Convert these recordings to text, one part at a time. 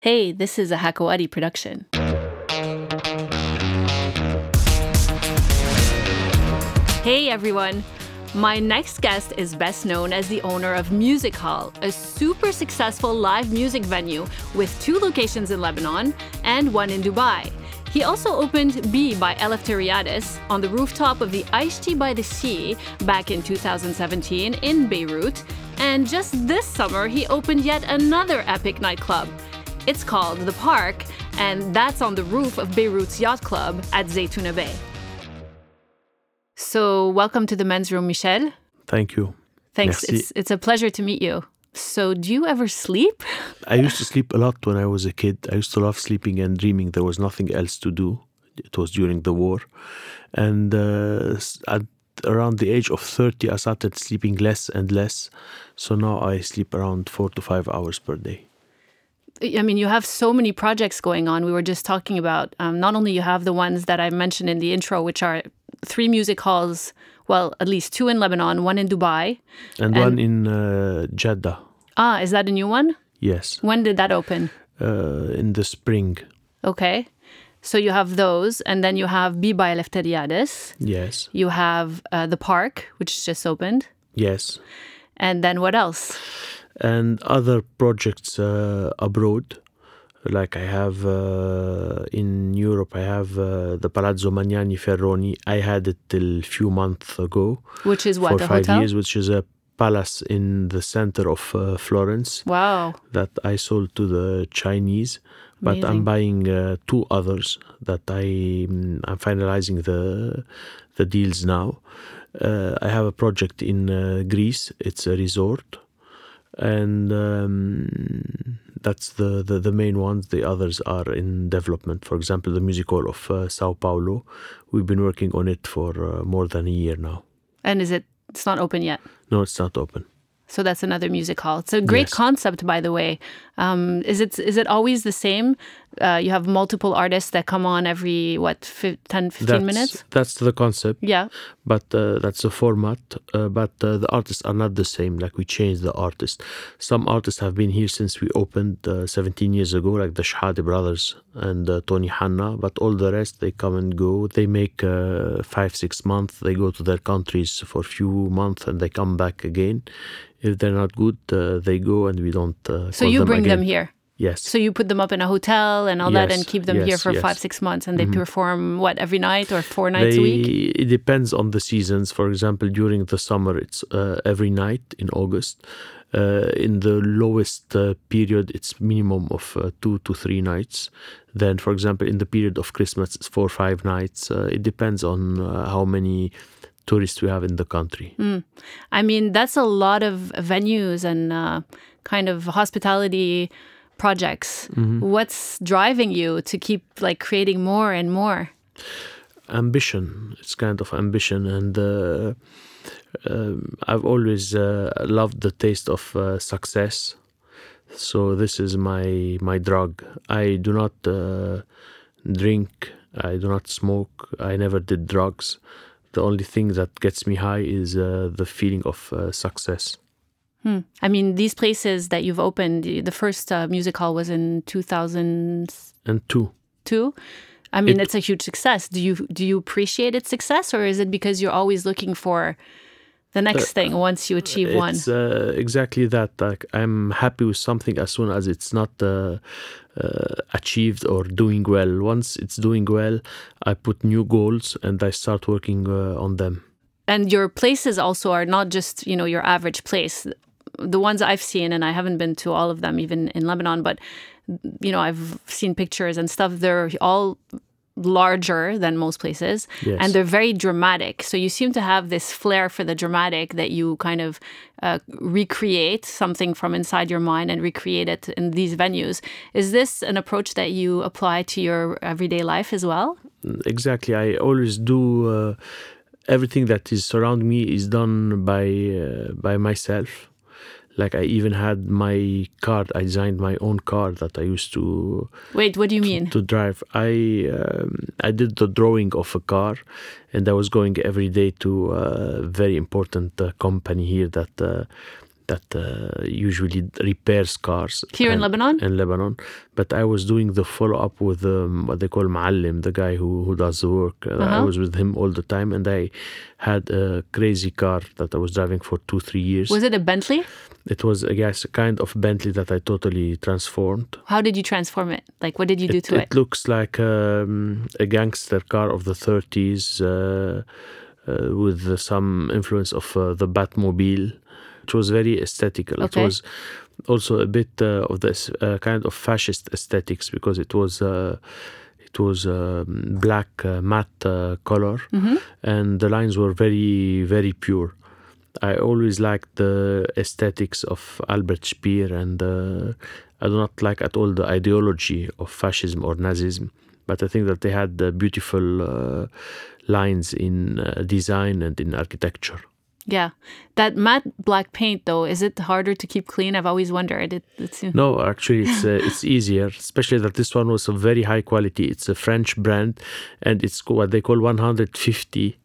Hey, this is a Hakawati production. Hey everyone! My next guest is best known as the owner of Music Hall, a super successful live music venue with two locations in Lebanon and one in Dubai. He also opened B by Elefteriades on the rooftop of the Aishti by the Sea back in 2017 in Beirut, and just this summer he opened yet another epic nightclub. It's called The Park, and that's on the roof of Beirut's yacht club at Zaytuna Bay. So, welcome to the men's room, Michel. Thank you. Thanks. Merci. It's it's a pleasure to meet you. So, do you ever sleep? I used to sleep a lot when I was a kid. I used to love sleeping and dreaming. There was nothing else to do. It was during the war. And uh, at around the age of 30, I started sleeping less and less. So now I sleep around four to five hours per day. I mean, you have so many projects going on. We were just talking about um, not only you have the ones that I mentioned in the intro, which are three music halls. Well, at least two in Lebanon, one in Dubai. And, And- one in uh, Jeddah. Ah, is that a new one? Yes. When did that open? Uh, in the spring. Okay. So you have those, and then you have Biba Elefteriades. Yes. You have uh, the park, which just opened, Yes. and then what else? And other projects uh, abroad. Like I have uh, in Europe, I have uh, the Palazzo Magnani Feroni. I had it till few months ago Which is what for a five hotel? years, which is a palace in the center of uh, Florence Wow. that I sold to the Chinese. But Amazing. I'm buying uh, two others that I mm, I'm finalizing the the deals now. Uh, I have a project in uh, Greece. It's a resort, and um, that's the, the the main ones. The others are in development. For example, the music hall of uh, Sao Paulo. We've been working on it for uh, more than a year now. And is it? It's not open yet. No, it's not open. So that's another music hall. It's a great Yes. concept, by the way. Um, is it is it always the same? Uh, you have multiple artists that come on every what fif- 10, 15 That's, minutes. That's the concept. Yeah. but uh, that's the format. Uh, but uh, the artists are not the same. Like we changed the artist. Some artists have been here since we opened uh, 17 years ago, like the Shahadi brothers and uh, Tony Hanna. But all the rest, they come and go. They make uh, five, six months. They go to their countries for a few months and they come back again. If they're not good, uh, they go and we don't. Uh, So you bring them here. Yes. So you put them up in a hotel and all that, and keep them here for yes. five, six months, and they perform what every night or four nights they, a week. It depends on the seasons. For example, during the summer, it's uh, every night in August. Uh, in the lowest uh, period, it's minimum of uh, two to three nights. Then, for example, in the period of Christmas, it's four or five nights. Uh, it depends on uh, how many tourists we have in the country. I mean, that's a lot of venues and uh, kind of hospitality projects. Mm-hmm. What's driving you to keep like creating more and more? ambition. It's kind of ambition, and uh, um, I've always uh, loved the taste of uh, success. So this is my my drug. I do not uh, drink. I do not smoke. I never did drugs. The only thing that gets me high is uh, the feeling of uh, success. I mean, these places that you've opened, the first uh, music hall was in 2002. Two, I mean, It- it's a huge success. Do you do you appreciate its success, or is it because you're always looking for the next thing once you achieve one? It's uh, exactly that. Like I'm happy with something as soon as it's not uh, uh, achieved or doing well. Once it's doing well, I put new goals and I start working uh, on them. and your places also are not just you know your average place the ones i've seen and i haven't been to all of them even in lebanon but you know i've seen pictures and stuff they're all larger than most places Yes. and they're very dramatic so you seem to have this flair for the dramatic that you kind of uh, recreate something from inside your mind and recreate it in these venues is this an approach that you apply to your everyday life as well Exactly. I always do. Uh, everything that is around me is done by uh, by myself. Like I even had my car. I designed my own car that I used to wait what do you mean to drive. I um, I did the drawing of a car, and I was going every day to a very important uh, company here that uh, that uh, usually repairs cars Here in Lebanon? In Lebanon, but I was doing the follow up with um, what they call Ma'allim, the guy who who does the work. Uh, I Uh-huh. was with him all the time, and I had a crazy car that I was driving for two three years. Was it a Bentley? It was I guess a kind of Bentley that I totally transformed. How did you transform it? Like, what did you do to it? It looks like um, a gangster car of the 30s uh, uh, with some influence of uh, the Batmobile. It was very aesthetical. Okay. It was also a bit uh, of this uh, kind of fascist aesthetics because it was. Uh, it was um, black uh, matte uh, color, and the lines were very, very pure. I always liked the aesthetics of Albert Speer, and uh, I do not like at all the ideology of fascism or Nazism. But I think that they had beautiful uh, lines in uh, design and in architecture. Yeah. That matte black paint, though, is it harder to keep clean? I've always wondered. It, it's, No, actually, it's uh, it's easier. Especially that this one was a very high quality. It's a French brand, and it's what they call 150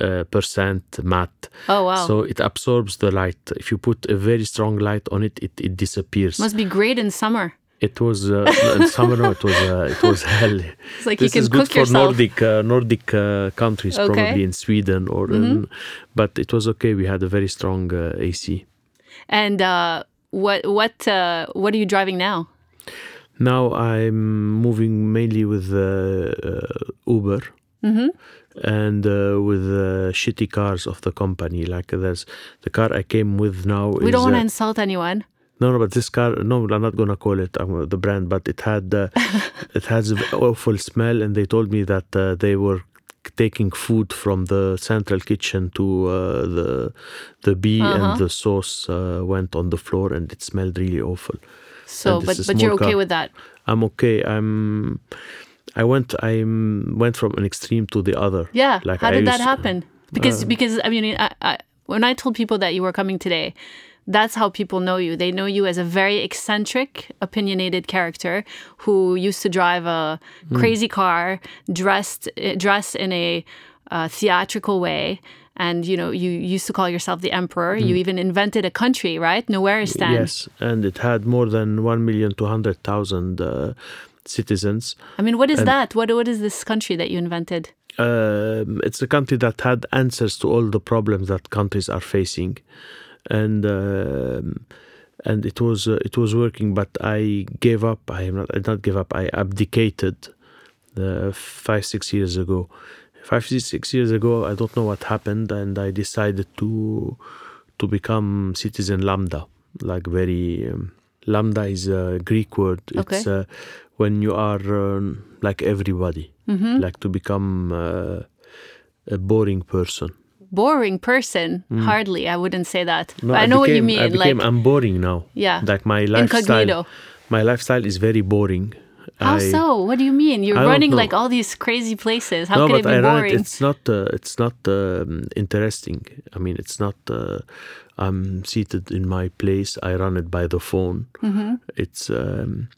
uh, percent matte. Oh, wow. So it absorbs the light. If you put a very strong light on it, it, it disappears. Must be great in summer. It was uh, in summer. No, it was uh, it was hell. It's like this you is can good cook for yourself. Nordic uh, Nordic uh, countries, Okay. Mm-hmm. probably in Sweden or. In, but it was okay. We had a very strong uh, AC. And uh, what what uh, what are you driving now? Now I'm moving mainly with uh, uh, Uber. Mm-hmm. And uh, with uh, shitty cars of the company, like there's the car I came with now. We is, don't want to insult anyone. No, no, but this car, no, I'm not gonna call it um, the brand, but it had, uh, it has awful smell, and they told me that uh, they were taking food from the central kitchen to uh, the the bee, Uh-huh. and the sauce uh, went on the floor, and it smelled really awful. So, but but you're okay car. with that. I'm okay. I'm. I went. I went from an extreme to the other. Yeah. Like How I did that happen? Because because I mean, I, I, when I told people that you were coming today, that's how people know you. They know you as a very eccentric, opinionated character who used to drive a Hmm. crazy car, dressed dressed in a uh, theatrical way. And you know, you used to call yourself the emperor. You even invented a country, right? Nowheristan. Hmm. Yes, and it had more than one million two hundred thousand uh, citizens. I mean, what is that? What what is this country that you invented? um, it's a country that had answers to all the problems that countries are facing, and um, and it was uh, it was working. But I gave up. I am not. I did not give up. I abdicated uh, five six years ago. Five six years ago, I don't know what happened, and I decided to to become citizen lambda, like very. Um, lambda is a Greek word. It's Okay. uh, when you are um, like everybody, like to become uh, a boring person. Boring person? Hardly. I wouldn't say that. Hmm. No, but I know what you mean. I became, like, I'm boring now. Yeah. Like my lifestyle. Incognito. My lifestyle is very boring. how I, so? What do you mean? You're I running like all these crazy places. How no, could it be I run it. It's not. Uh, it's not um, interesting. I mean, it's not. Uh, I'm seated in my place. I run it by the phone. Mm-hmm. It's. Um,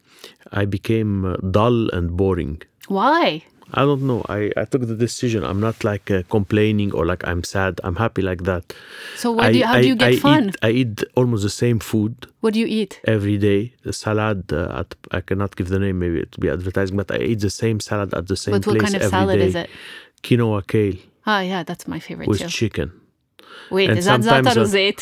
I became uh, dull and boring. Why? I don't know. I, I took the decision. I'm not like uh, complaining or like I'm sad. I'm happy like that. So what I, do you, how I, do you get I fun? Eat, I eat almost the same food what do you eat? every day. The salad, uh, at, I cannot give the name, maybe it will be advertising, but I eat the same salad at the same But what place kind of salad day. is it? Quinoa kale Ah, yeah, that's my favorite with too. chicken. Wait, and is that sometimes za'atar I- zait?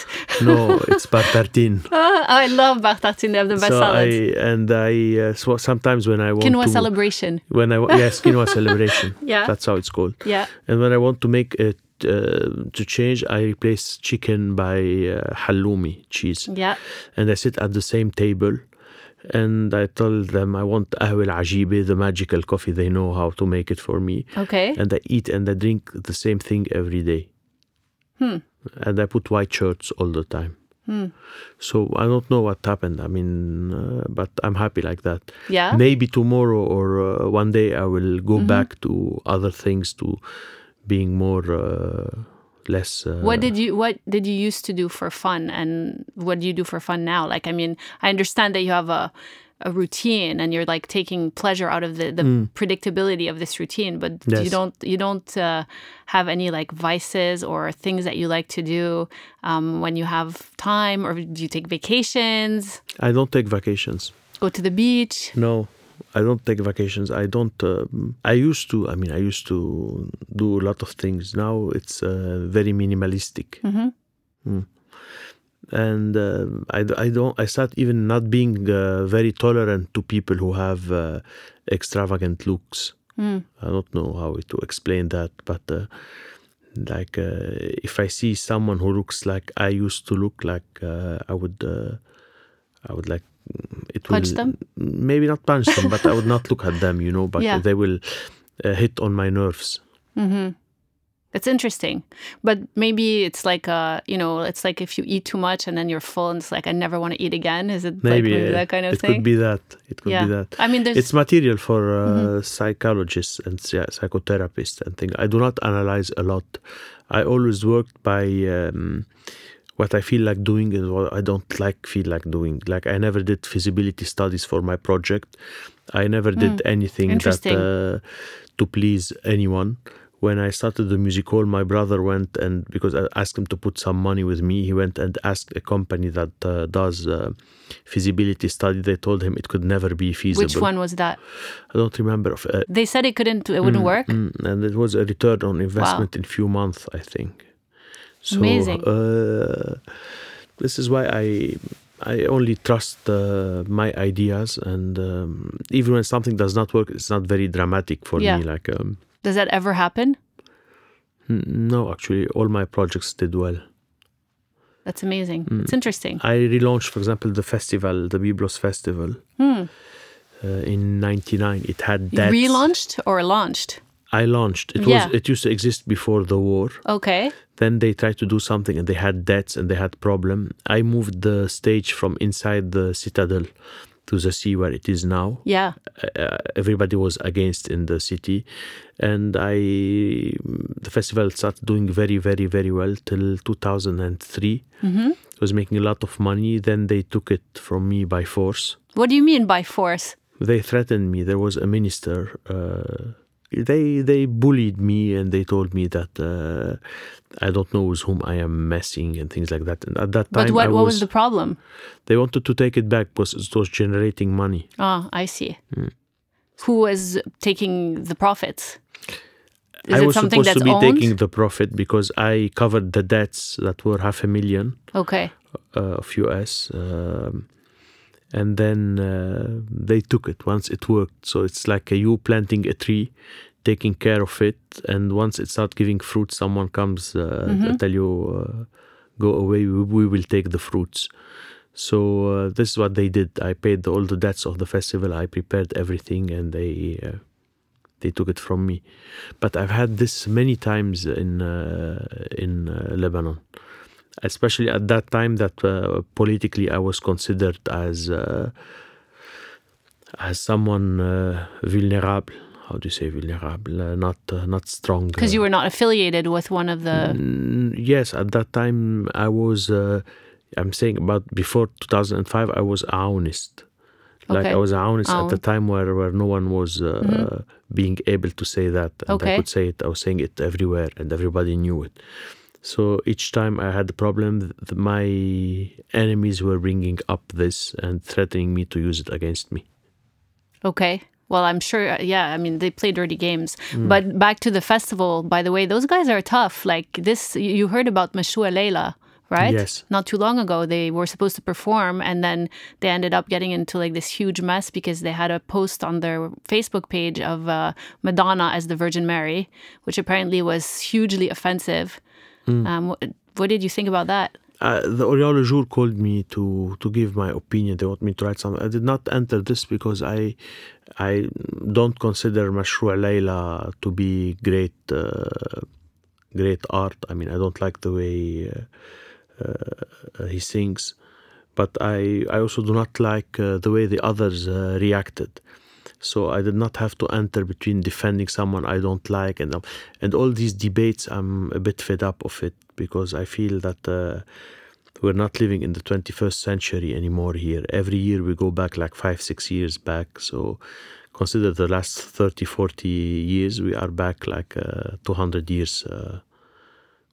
No, it's bartartin. Ah, I love bartatin. They have the best so I and I uh, so sometimes when I want Quinoa to celebration. when I yes quinoa celebration Yeah. that's how it's called Yeah. and when I want to make it uh, to change I replace chicken by uh, halloumi cheese Yeah. and I sit at the same table and I tell them I want ahwal ajibe the magical coffee they know how to make it for me Okay. and I eat and I drink the same thing every day Hmm. and I put white shirts all the time so I don't know what happened I mean uh, but I'm happy like that Yeah. maybe tomorrow or uh, one day I will go Mm-hmm. back to other things to being more uh, less uh, What did you What did you used to do for fun, and what do you do for fun now? Like, I mean, I understand that you have a a routine and you're like taking pleasure out of the, the predictability of this routine but you don't you don't uh, have any like vices or things that you like to do um, when you have time or do you take vacations I don't take vacations. go to the beach No, I don't take vacations. I don't. Um, I used to. I mean, I used to do a lot of things. Now it's uh, very minimalistic. Mm. And uh, I, I don't. I start even not being uh, very tolerant to people who have uh, extravagant looks. I don't know how to explain that, but uh, like uh, if I see someone who looks like I used to look like, uh, I would. Uh, I would like it Punch will them? maybe not punch them, but I would not look at them, you know. But Yeah. they will uh, hit on my nerves. It's interesting but maybe it's like uh you know it's like if you eat too much and then you're full and it's like i never want to eat again is it Maybe, like maybe that kind of it thing It could be that. It could yeah be that. i mean there's. It's material for uh, psychologists and psy- psychotherapists and things. I do not analyze a lot. I always worked by um, what I feel like doing and what I don't like feel like doing. Like I never did feasibility studies for my project. I never did anything that uh, to please anyone. When I started the music hall, my brother went and because I asked him to put some money with me, he went and asked a company that uh, does uh, feasibility study. They told him it could never be feasible. which one was that I don't remember. Of, uh, they said it couldn't it wouldn't work mm, and it was a return on investment in few months, I think. So, Amazing. Uh, this is why I I only trust uh, my ideas, and um, even when something does not work, it's not very dramatic for Yeah. me. Like, um, does that ever happen no, actually, all my projects did well. that's amazing Mm. it's interesting I relaunched, for example, the festival, the Byblos Festival, uh, in '99. It had You that. relaunched or launched I launched. It Yeah. was. It used to exist before the war. okay Then they tried to do something and they had debts and they had problem. I moved the stage from inside the citadel to the sea where it is now. yeah Uh, everybody was against in the city, and I the festival started doing very very very well till 2003. Mm-hmm. It was making a lot of money. Then they took it from me by force. what do you mean by force They threatened me. There was a minister. Uh, they they bullied me and they told me that uh, I don't know with whom I am messing and things like that. And at that time, but what, what was, was the problem they wanted to take it back because it was generating money. ah i see Hmm. who was taking the profits is I was supposed to be owned taking the profit because I covered the debts that were half a million okay uh, of US. Um, and then uh, they took it once it worked. So it's like you planting a tree, taking care of it, and once it starts giving fruit, someone comes uh, Mm-hmm. tell you, uh, "Go away. We, we will take the fruits." So uh, this is what they did. I paid all the debts of the festival. I prepared everything, and they uh, they took it from me. But I've had this many times in uh, in uh, Lebanon, especially at that time that uh, politically I was considered as uh, as someone uh, vulnerable. How do you say vulnerable? Uh, not uh, not strong. because you were not affiliated with one of the Mm, yes, at that time I was. Uh, I'm saying about before 2005, I was a Aounist. Like Okay. I was a Aounist at the time where, where no one was uh, being able to say that, and Okay. I could say it. I was saying it everywhere, and everybody knew it. So each time I had a problem, my enemies were bringing up this and threatening me to use it against me. Okay. Well, I'm sure. uh, Yeah, I mean, they play dirty games. Hmm. But back to the festival. By the way, those guys are tough. Like this, you you heard about Mashrou' Leila, right? Yes. Not too long ago, they were supposed to perform, and then they ended up getting into like this huge mess because they had a post on their Facebook page of uh, Madonna as the Virgin Mary, which apparently was hugely offensive. Hmm. Um, what, what did you think about that? uh, the L'Orient-Le Jour called me to to give my opinion. They want me to write something. I did not enter this because I I don't consider Mashrou' Leila to be great uh, great art. I mean, I don't like the way uh, uh, he sings, but I I also do not like uh, the way the others uh, reacted. So I did not have to enter between defending someone I don't like and and all these debates. I'm a bit fed up of it because I feel that uh, we're not living in the 21st century anymore here. Every year we go back like five, six years back. So consider the last 30, 40 years, we are back like uh, 200 years. Uh,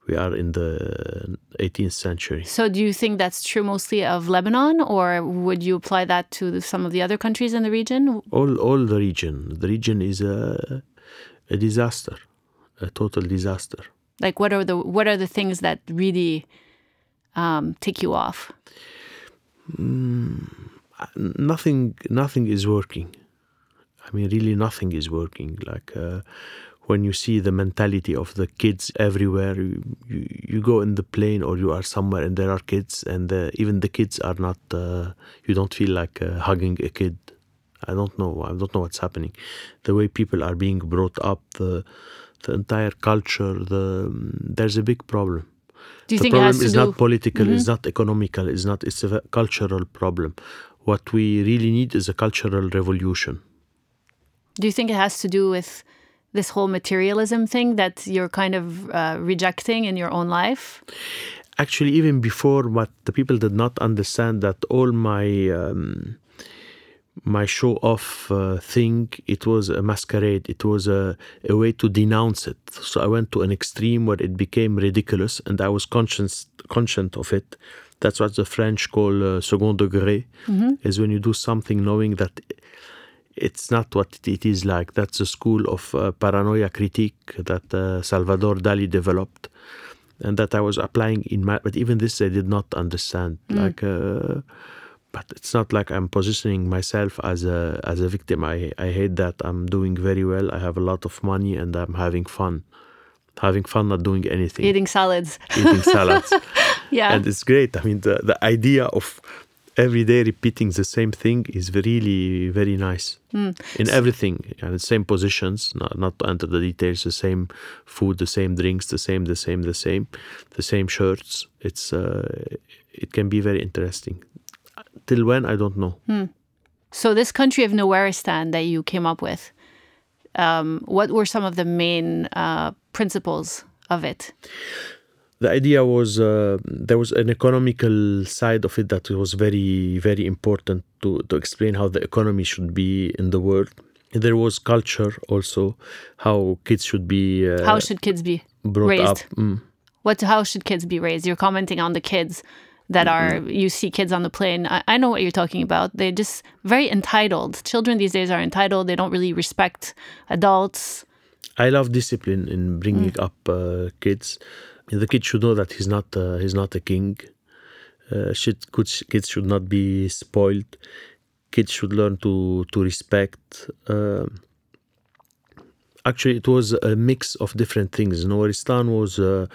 we are in the 18th century. So, do you think that's true mostly of Lebanon, or would you apply that to some of the other countries in the region? All, all the region. The region is a, a disaster, a total disaster. Like, what are the what are the things that really um, tick you off? Mm, nothing, nothing is working. I mean, really, nothing is working. Like. Uh, when you see the mentality of the kids everywhere you, you, you, go in the plane or you are somewhere and there are kids and the, even the kids are not uh, you don't feel like uh, hugging a kid. I don't know i don't know what's happening. The way people are being brought up the the entire culture the there's a big problem. Do you the think problem is do... not political mm-hmm. it's not economical it's not it's a cultural problem. What we really need is a cultural revolution. Do you think it has to do with this whole materialism thing that you're kind of uh, rejecting in your own life? Actually, even before, but the people did not understand that all my um, my show off uh, thing it was a masquerade it was a, a way to denounce it so i went to an extreme where it became ridiculous and i was conscious conscient of it that's what the french call uh, second degré mm-hmm. is when you do something knowing that it's not what it is like. That's a school of uh, paranoia critique that uh, Salvador Dali developed, and that I was applying in my. But even this, I did not understand. Mm. Like, uh, but it's not like I'm positioning myself as a as a victim. I I hate that. I'm doing very well. I have a lot of money, and I'm having fun. Having fun, not doing anything. Eating salads. Eating salads. yeah. And it's great. I mean, the, the idea of every day repeating the same thing is really very nice. Mm. in everything and the same positions not, not to enter the details the same food the same drinks the same the same the same the same shirts. It's uh, it can be very interesting. Till when i don't know. Mm. so this country of Nowheristan that you came up with um, what were some of the main uh, principles of it the idea was uh, there was an economical side of it that was very very important to to explain how the economy should be in the world. There was culture also how kids should be uh, how should kids be brought raised? Up mm. what how should kids be raised? You're commenting on the kids that are mm-hmm. you see kids on the plane. I, I know what you're talking about. They're just very entitled. Children these days are entitled. They don't really respect adults. I love discipline in bringing mm. up uh, kids the kid should know that he's not uh, he's not a king. Uh, should, kids should not be spoiled. Kids should learn to to respect. Uh, actually, it was a mix of different things. Nowheristan was uh,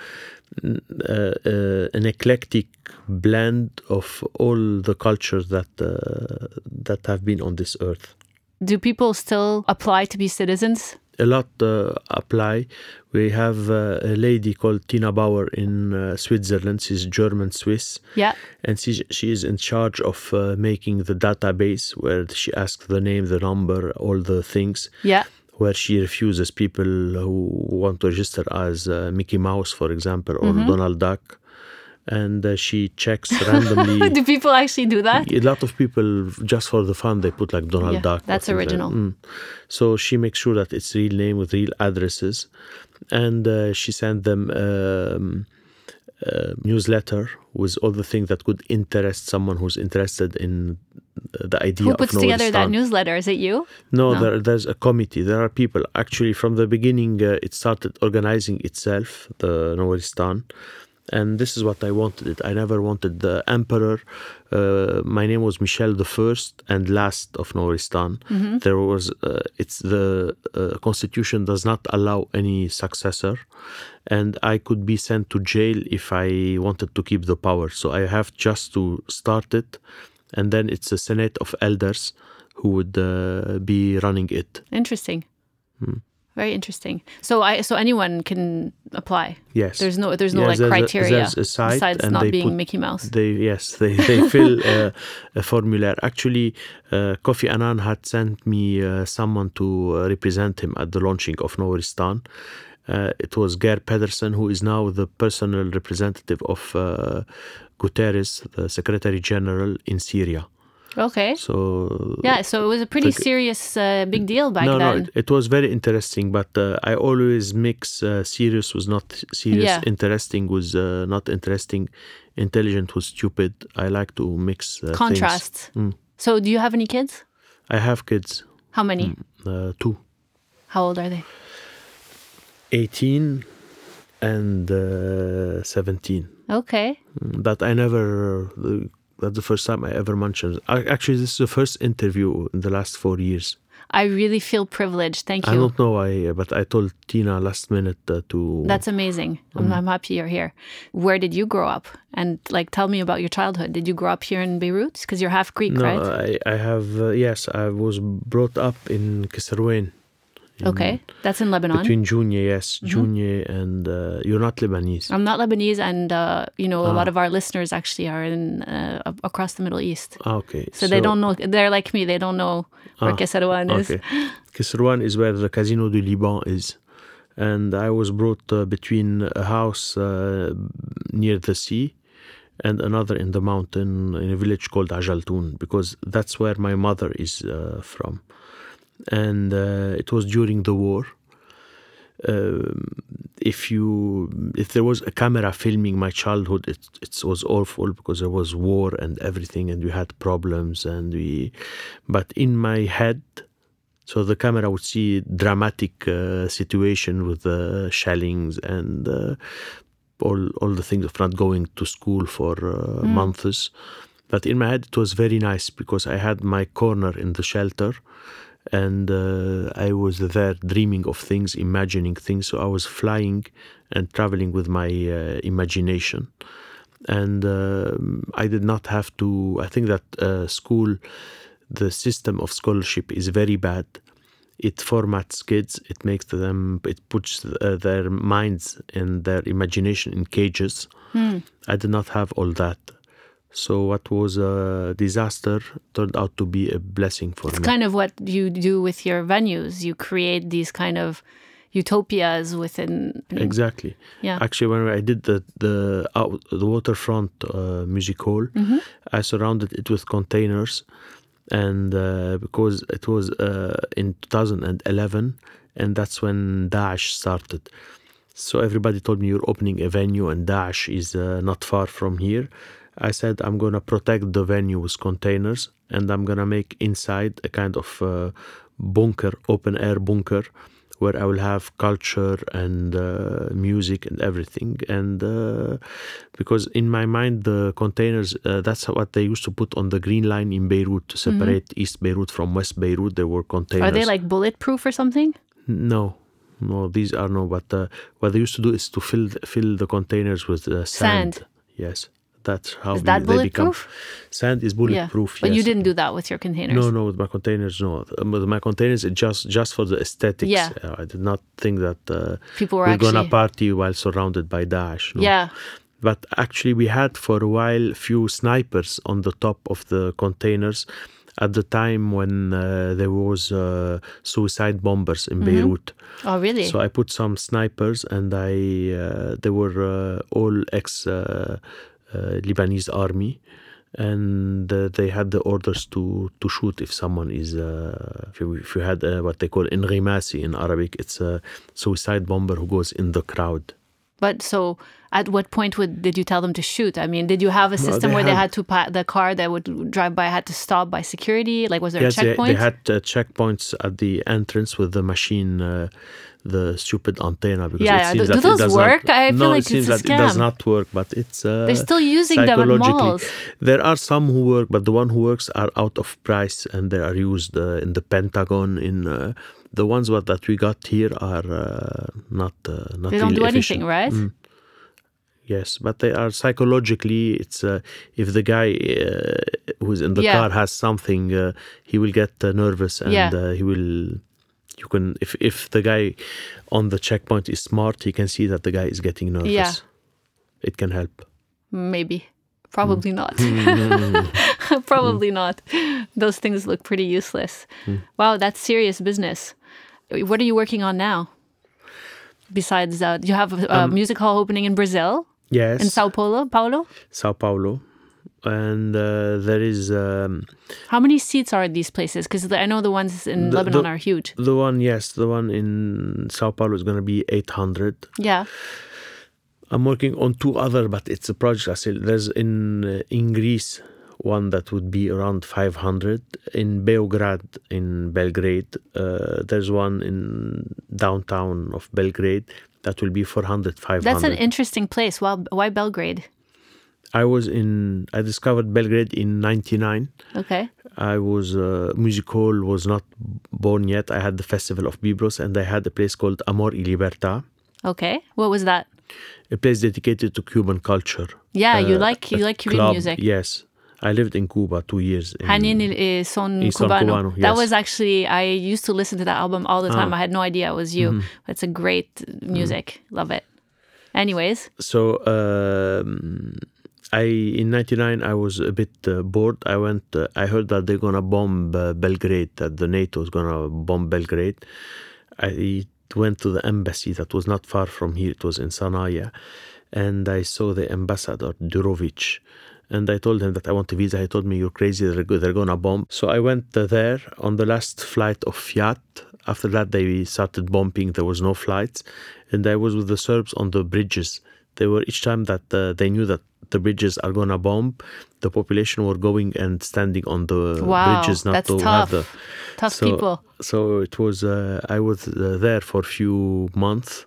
an eclectic blend of all the cultures that that have been on this earth. Do people still apply to be citizens? A lot uh, apply. We have uh, a lady called Tina Bauer in uh, Switzerland. She's German Swiss. Yeah. And she, she is in charge of uh, making the database where she asks the name, the number, all the things. Yeah. Where she refuses people who want to register as uh, Mickey Mouse, for example, or mm-hmm. Donald Duck and uh, she checks randomly. do people actually do that? A lot of people, just for the fun, they put like Donald yeah, Duck. That's original. Like, mm. So she makes sure that it's real name with real addresses, and uh, she sent them um, a newsletter with all the things that could interest someone who's interested in the idea. Of the. Who puts together that newsletter? Is it you? No, no. There, there's a committee. There are people. Actually, from the beginning, uh, it started organizing itself, the Nowheristan and this is what I wanted. it. I never wanted the emperor. Uh, my name was Michel the first and last of Nowheristan. Mm-hmm. There was uh, it's the uh, constitution does not allow any successor, and I could be sent to jail if I wanted to keep the power. So I have just to start it, and then it's a senate of elders who would uh, be running it. Interesting. Hmm. Very interesting. So I so anyone can apply. Yes. There's no there's no yes, like there's criteria a, there's a site besides not being put, Mickey Mouse. They yes they they fill uh, a formula. Actually, uh, Kofi Annan had sent me uh, someone to uh, represent him at the launching of Nowheristan, Uh, it was Geir Pedersen, who is now the personal representative of uh, Guterres, the Secretary General in Syria. Okay. So Yeah, so it was a pretty the- serious, uh, big deal back no, no, then. it, it was very interesting, but uh, I always mix uh, serious was not serious, Yeah. interesting was uh, not interesting, intelligent was stupid. I like to mix uh. Contrasts. So, do you have any kids? I have kids, How many? uh, two, How old are they? 18 and uh, 17. Okay. That I never, uh, that's the first time I ever mentioned. Actually, this is the first interview in the last four years. I really feel privileged. Thank you. I don't know why, but I told Tina last minute uh, to. That's amazing. I'm, I'm happy you're here. Where did you grow up? And like, tell me about your childhood. Did you grow up here in Beirut? Because you're half Greek, No, right? I, I have, uh, yes, I was brought up in Keserwan. Okay, that's in Lebanon. Between Jounieh, yes, Mm-hmm. Jounieh and uh, you're not Lebanese. I'm not Lebanese, and uh, you know, a Ah. lot of our listeners actually are in uh, across the Middle East. Ah, okay. So, they don't know. They're like me. They don't know where Ah, Keserwan is. Okay. Is where the Casino du Liban is. And I was brought uh, between a house uh, near the sea and another in the mountain in a village called Ajaltoun because that's where my mother is uh, from. And uh, it was during the war. Um, if you if there was a camera filming my childhood it, it was awful because there was war and everything and we had problems and we but in my head so the camera would see dramatic uh, situation with the shellings and uh, all all the things of not going to school for uh, months. But in my head, it was very nice because I had my corner in the shelter, and uh, I was there dreaming of things, imagining things. So I was flying and traveling with my uh, imagination and um I did not have to. I think that uh, school, the system of scholarship is very bad. It formats kids. It makes them. It puts uh, their minds and their imagination in cages. I did not have all that. So what was a disaster turned out to be a blessing for It's me. kind of what you do with your venues. You create these kind of utopias within. Exactly. Yeah. Actually, when I did the the out, the waterfront uh, music hall, Mm-hmm. I surrounded it with containers, and uh, because it was uh, in 2011, and that's when Daesh started. So everybody told me you're opening a venue, and Daesh is uh, not far from here. I said I'm gonna protect the venue with containers, and I'm gonna make inside a kind of uh, bunker, open air bunker, where I will have culture and uh, music and everything. And uh, because in my mind, the containers, uh, that's what they used to put on the green line in Beirut to separate East Beirut from West Beirut. There were containers. Are they like bulletproof or something? No, no, these are no. But uh, what they used to do is to fill the, fill the containers with uh, sand. Sand. Yes, that's how Is we- that they become. Sand is bulletproof. yeah. But you didn't do that with your containers. No, no, with my containers, no. Um, With my containers, it just just for the aesthetics. Yeah. Uh, I did not think that uh, People were we're gonna party while surrounded by Daesh. No. Yeah. But actually, we had for a while few snipers on the top of the containers at the time when uh, there was uh, suicide bombers in Beirut. Oh, really? So I put some snipers, and I uh, they were uh, all ex uh, Lebanese army, and uh, they had the orders to to shoot if someone is uh, if, you, if you had uh, what they call inghimasi in Arabic, it's a suicide bomber who goes in the crowd. But so, at what point would did you tell them to shoot? I mean, did you have a system they where they had- had to pa- the car that would drive by had to stop by security? Like, was there yes, a they, they had uh, checkpoints at the entrance with the machine. Uh, the stupid antenna because Yeah, it seems Do- that do it does work? Not, I feel no, like it seems that it does not work, but it's uh, They're still using them at malls. There are some who work, but the one who works are out of price and they are used uh, in the Pentagon. In uh, the ones what, that we got here are uh, not uh, not. They don't really do efficient. anything, right? Mm. Yes, but they are psychologically. It's uh, if the guy uh, who's in the Yeah. car has something, uh, he will get uh, nervous and Yeah. uh, he will. You can if if the guy on the checkpoint is smart, he can see that the guy is getting nervous. Yeah. It can help. Maybe. Probably Mm. not. Probably not. Those things look pretty useless. Mm. Wow, that's serious business. What are you working on now? besides uh, you have a, a Um, music hall opening in Brazil, Yes. in Sao Paulo? Paulo? Sao Paulo. And uh, there is um, How many seats are these places? Because I know the ones in The- Lebanon the- are huge. the one, yes, the one in Sao Paulo is going to be 800. Yeah. I'm working on two other, but it's a project. I still there's in uh, in Greece one that would be around 500. In Beograd, in Belgrade, uh, there's one in downtown of Belgrade that will be 400, 500. That's an interesting place. Why, why Belgrade? I was in. I discovered Belgrade in '99. Okay. I was uh, music hall was not born yet. I had the festival of Byblos, and I had a place called Amor y Libertad, Okay. What was that? a place dedicated to Cuban culture. Yeah, you Uh, like you like Cuban club, music. Yes, I lived in Cuba two years. in- Hanine eh, Son Cubano. Cubano, That yes. Ah. was actually I used to listen to that album all the time. I had no idea it was you. Mm-hmm. It's a great music. Love it. Anyways, so um, I in '99 I was a bit uh, bored. I went. Uh, I heard that they're gonna bomb uh, Belgrade. That the NATO is gonna bomb Belgrade. I went to the embassy that was not far from here. It was in Sanaya, and I saw the ambassador Durovic. And I told him that I want a visa. He told me, You're crazy, they're, they're gonna bomb. So I went uh, there on the last flight of Fiat. After that, they started bombing. There was no flights. And I was with the Serbs on the bridges. They were each time that uh, they knew that the bridges are gonna bomb, the population were going and standing on the wow, bridges not that's to tough. have the tough so, people. So it was. Uh, I was uh, there for a few months.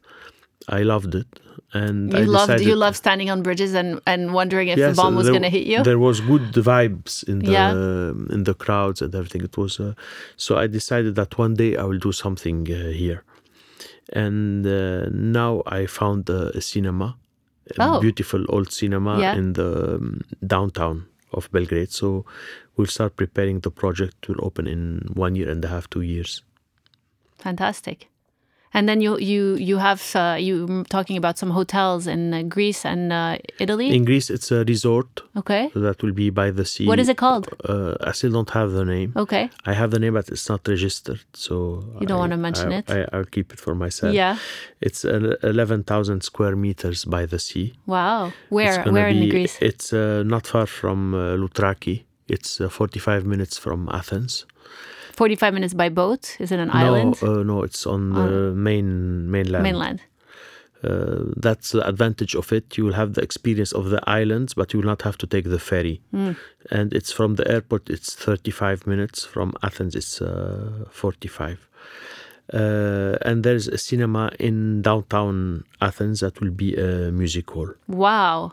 I loved it, and You I loved decided, you love standing on bridges and and wondering if Yes, the bomb was going to hit you. There was good vibes in the Yeah. in the crowds and everything. It was uh, so I decided that one day I will do something uh, here, and uh, now I found uh, a cinema, Oh. beautiful old cinema Yeah. in the um, downtown of Belgrade. So we'll start preparing the project. Will open in one year and a half, two years. Fantastic. And then you you you have uh, you talking about some hotels in uh, Greece and uh, Italy. In Greece, it's a resort okay. that will be by the sea. What is it called? Uh, I still don't have the name. Okay. I have the name, but it's not registered. So You don't I- wanna mention I, it? I, I'll keep it for myself. Yeah. It's uh, eleven thousand square meters by the sea. Wow. Where where in Greece? It's uh, not far from uh, Loutraki. It's uh, forty-five minutes from Athens. Forty five minutes by boat. Is it an island? No, uh, no, it's on the main mainland. Mainland. Uh, that's the advantage of it. You will have the experience of the islands, but you will not have to take the ferry. Hmm. And it's from the airport. It's thirty-five minutes. From Athens, it's uh, forty-five. Uh, and there's a cinema in downtown Athens that will be a music hall. Wow.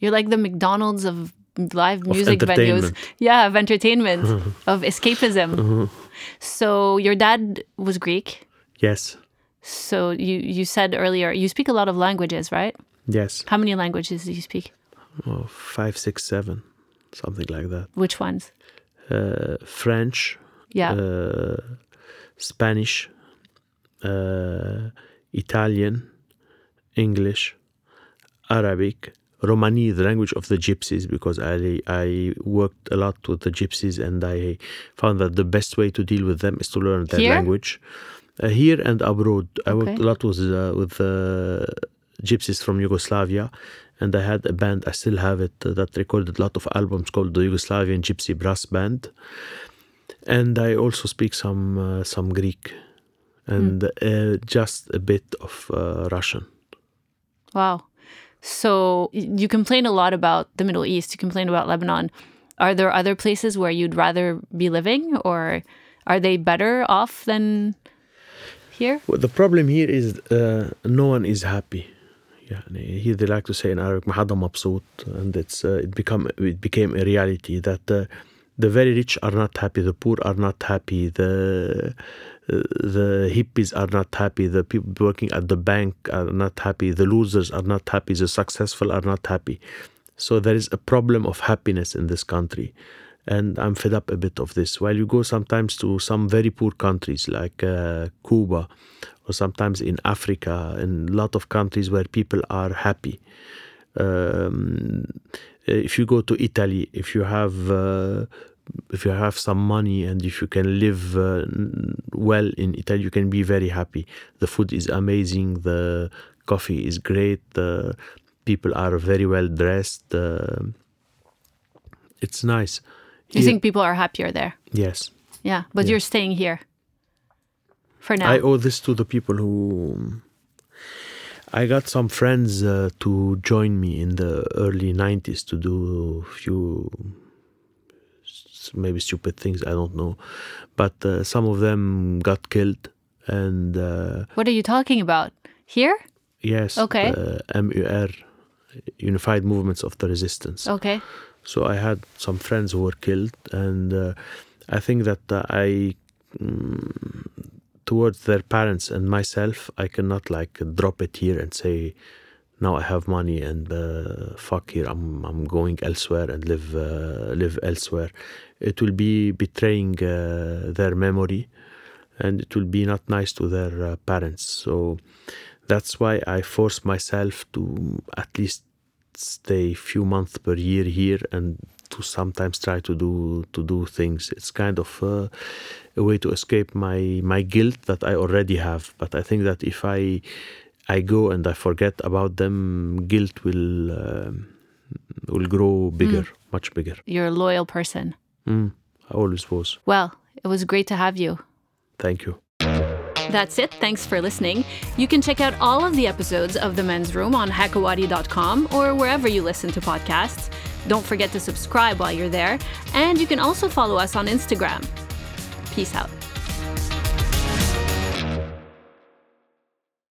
You're like the McDonald's of live music venues. Yeah, of entertainment, of escapism. So your dad was Greek. Yes, So you you said earlier you speak a lot of languages, right? yes, How many languages do you speak? oh, five, six, seven, something like that. Which ones? Uh, French, Yeah. uh, Spanish, uh, Italian, English, Arabic, Romani, the language of the gypsies, because I I worked a lot with the gypsies and I found that the best way to deal with them is to learn their Here? language. Uh, here and abroad, I worked a lot with uh, with uh, gypsies from Yugoslavia, and I had a band. I still have it uh, that recorded a lot of albums called the Yugoslavian Gypsy Brass Band and I also speak some uh, some Greek and uh, just a bit of uh, Russian. Wow. So y- you complain a lot about the Middle East. You complain about Lebanon. Are there other places where you'd rather be living, or are they better off than here? Well, the problem here is uh, no one is happy. يعني here they like to say in Arabic ما حدا مبسوط and it's uh, it become it became a reality that uh, the very rich are not happy, the poor are not happy, the uh, the hippies are not happy, the people working at the bank are not happy, the losers are not happy, the successful are not happy. So there is a problem of happiness in this country. And I'm fed up a bit of this. While you go sometimes to some very poor countries like uh, Cuba or sometimes in Africa, in a lot of countries where people are happy. Um, if you go to Italy, if you have uh, if you have some money and if you can live uh, well in Italy, you can be very happy. The food is amazing. The coffee is great. The people are very well dressed. Uh, it's nice. You Here- think people are happier there? Yes. Yeah, but you're staying here for now. I owe this to the people who. I got some friends uh, to join me in the early 90s to do a few maybe stupid things, I don't know. But uh, some of them got killed. And uh, what are you talking about? Here? yes, Okay. uh, MUR, Unified Movements of the Resistance. Okay. So I had some friends who were killed, and uh, I think that uh, I, mm, towards their parents and myself, I cannot like drop it here and say, now I have money and uh, fuck here, I'm I'm going elsewhere and live uh, live elsewhere. It will be betraying uh, their memory, and it will be not nice to their uh, parents. So that's why I force myself to at least stay a few months per year here and to sometimes try to do to do things it's kind of uh, a way to escape my my guilt that i already have but i think that if i i go and i forget about them guilt will um will grow bigger much bigger You're a loyal person. mm, i always was Well, it was great to have you. thank you That's it. Thanks for listening. You can check out all of the episodes of The Men's Room on hakawadi.com or wherever you listen to podcasts. Don't forget to subscribe while you're there. And you can also follow us on Instagram. Peace out.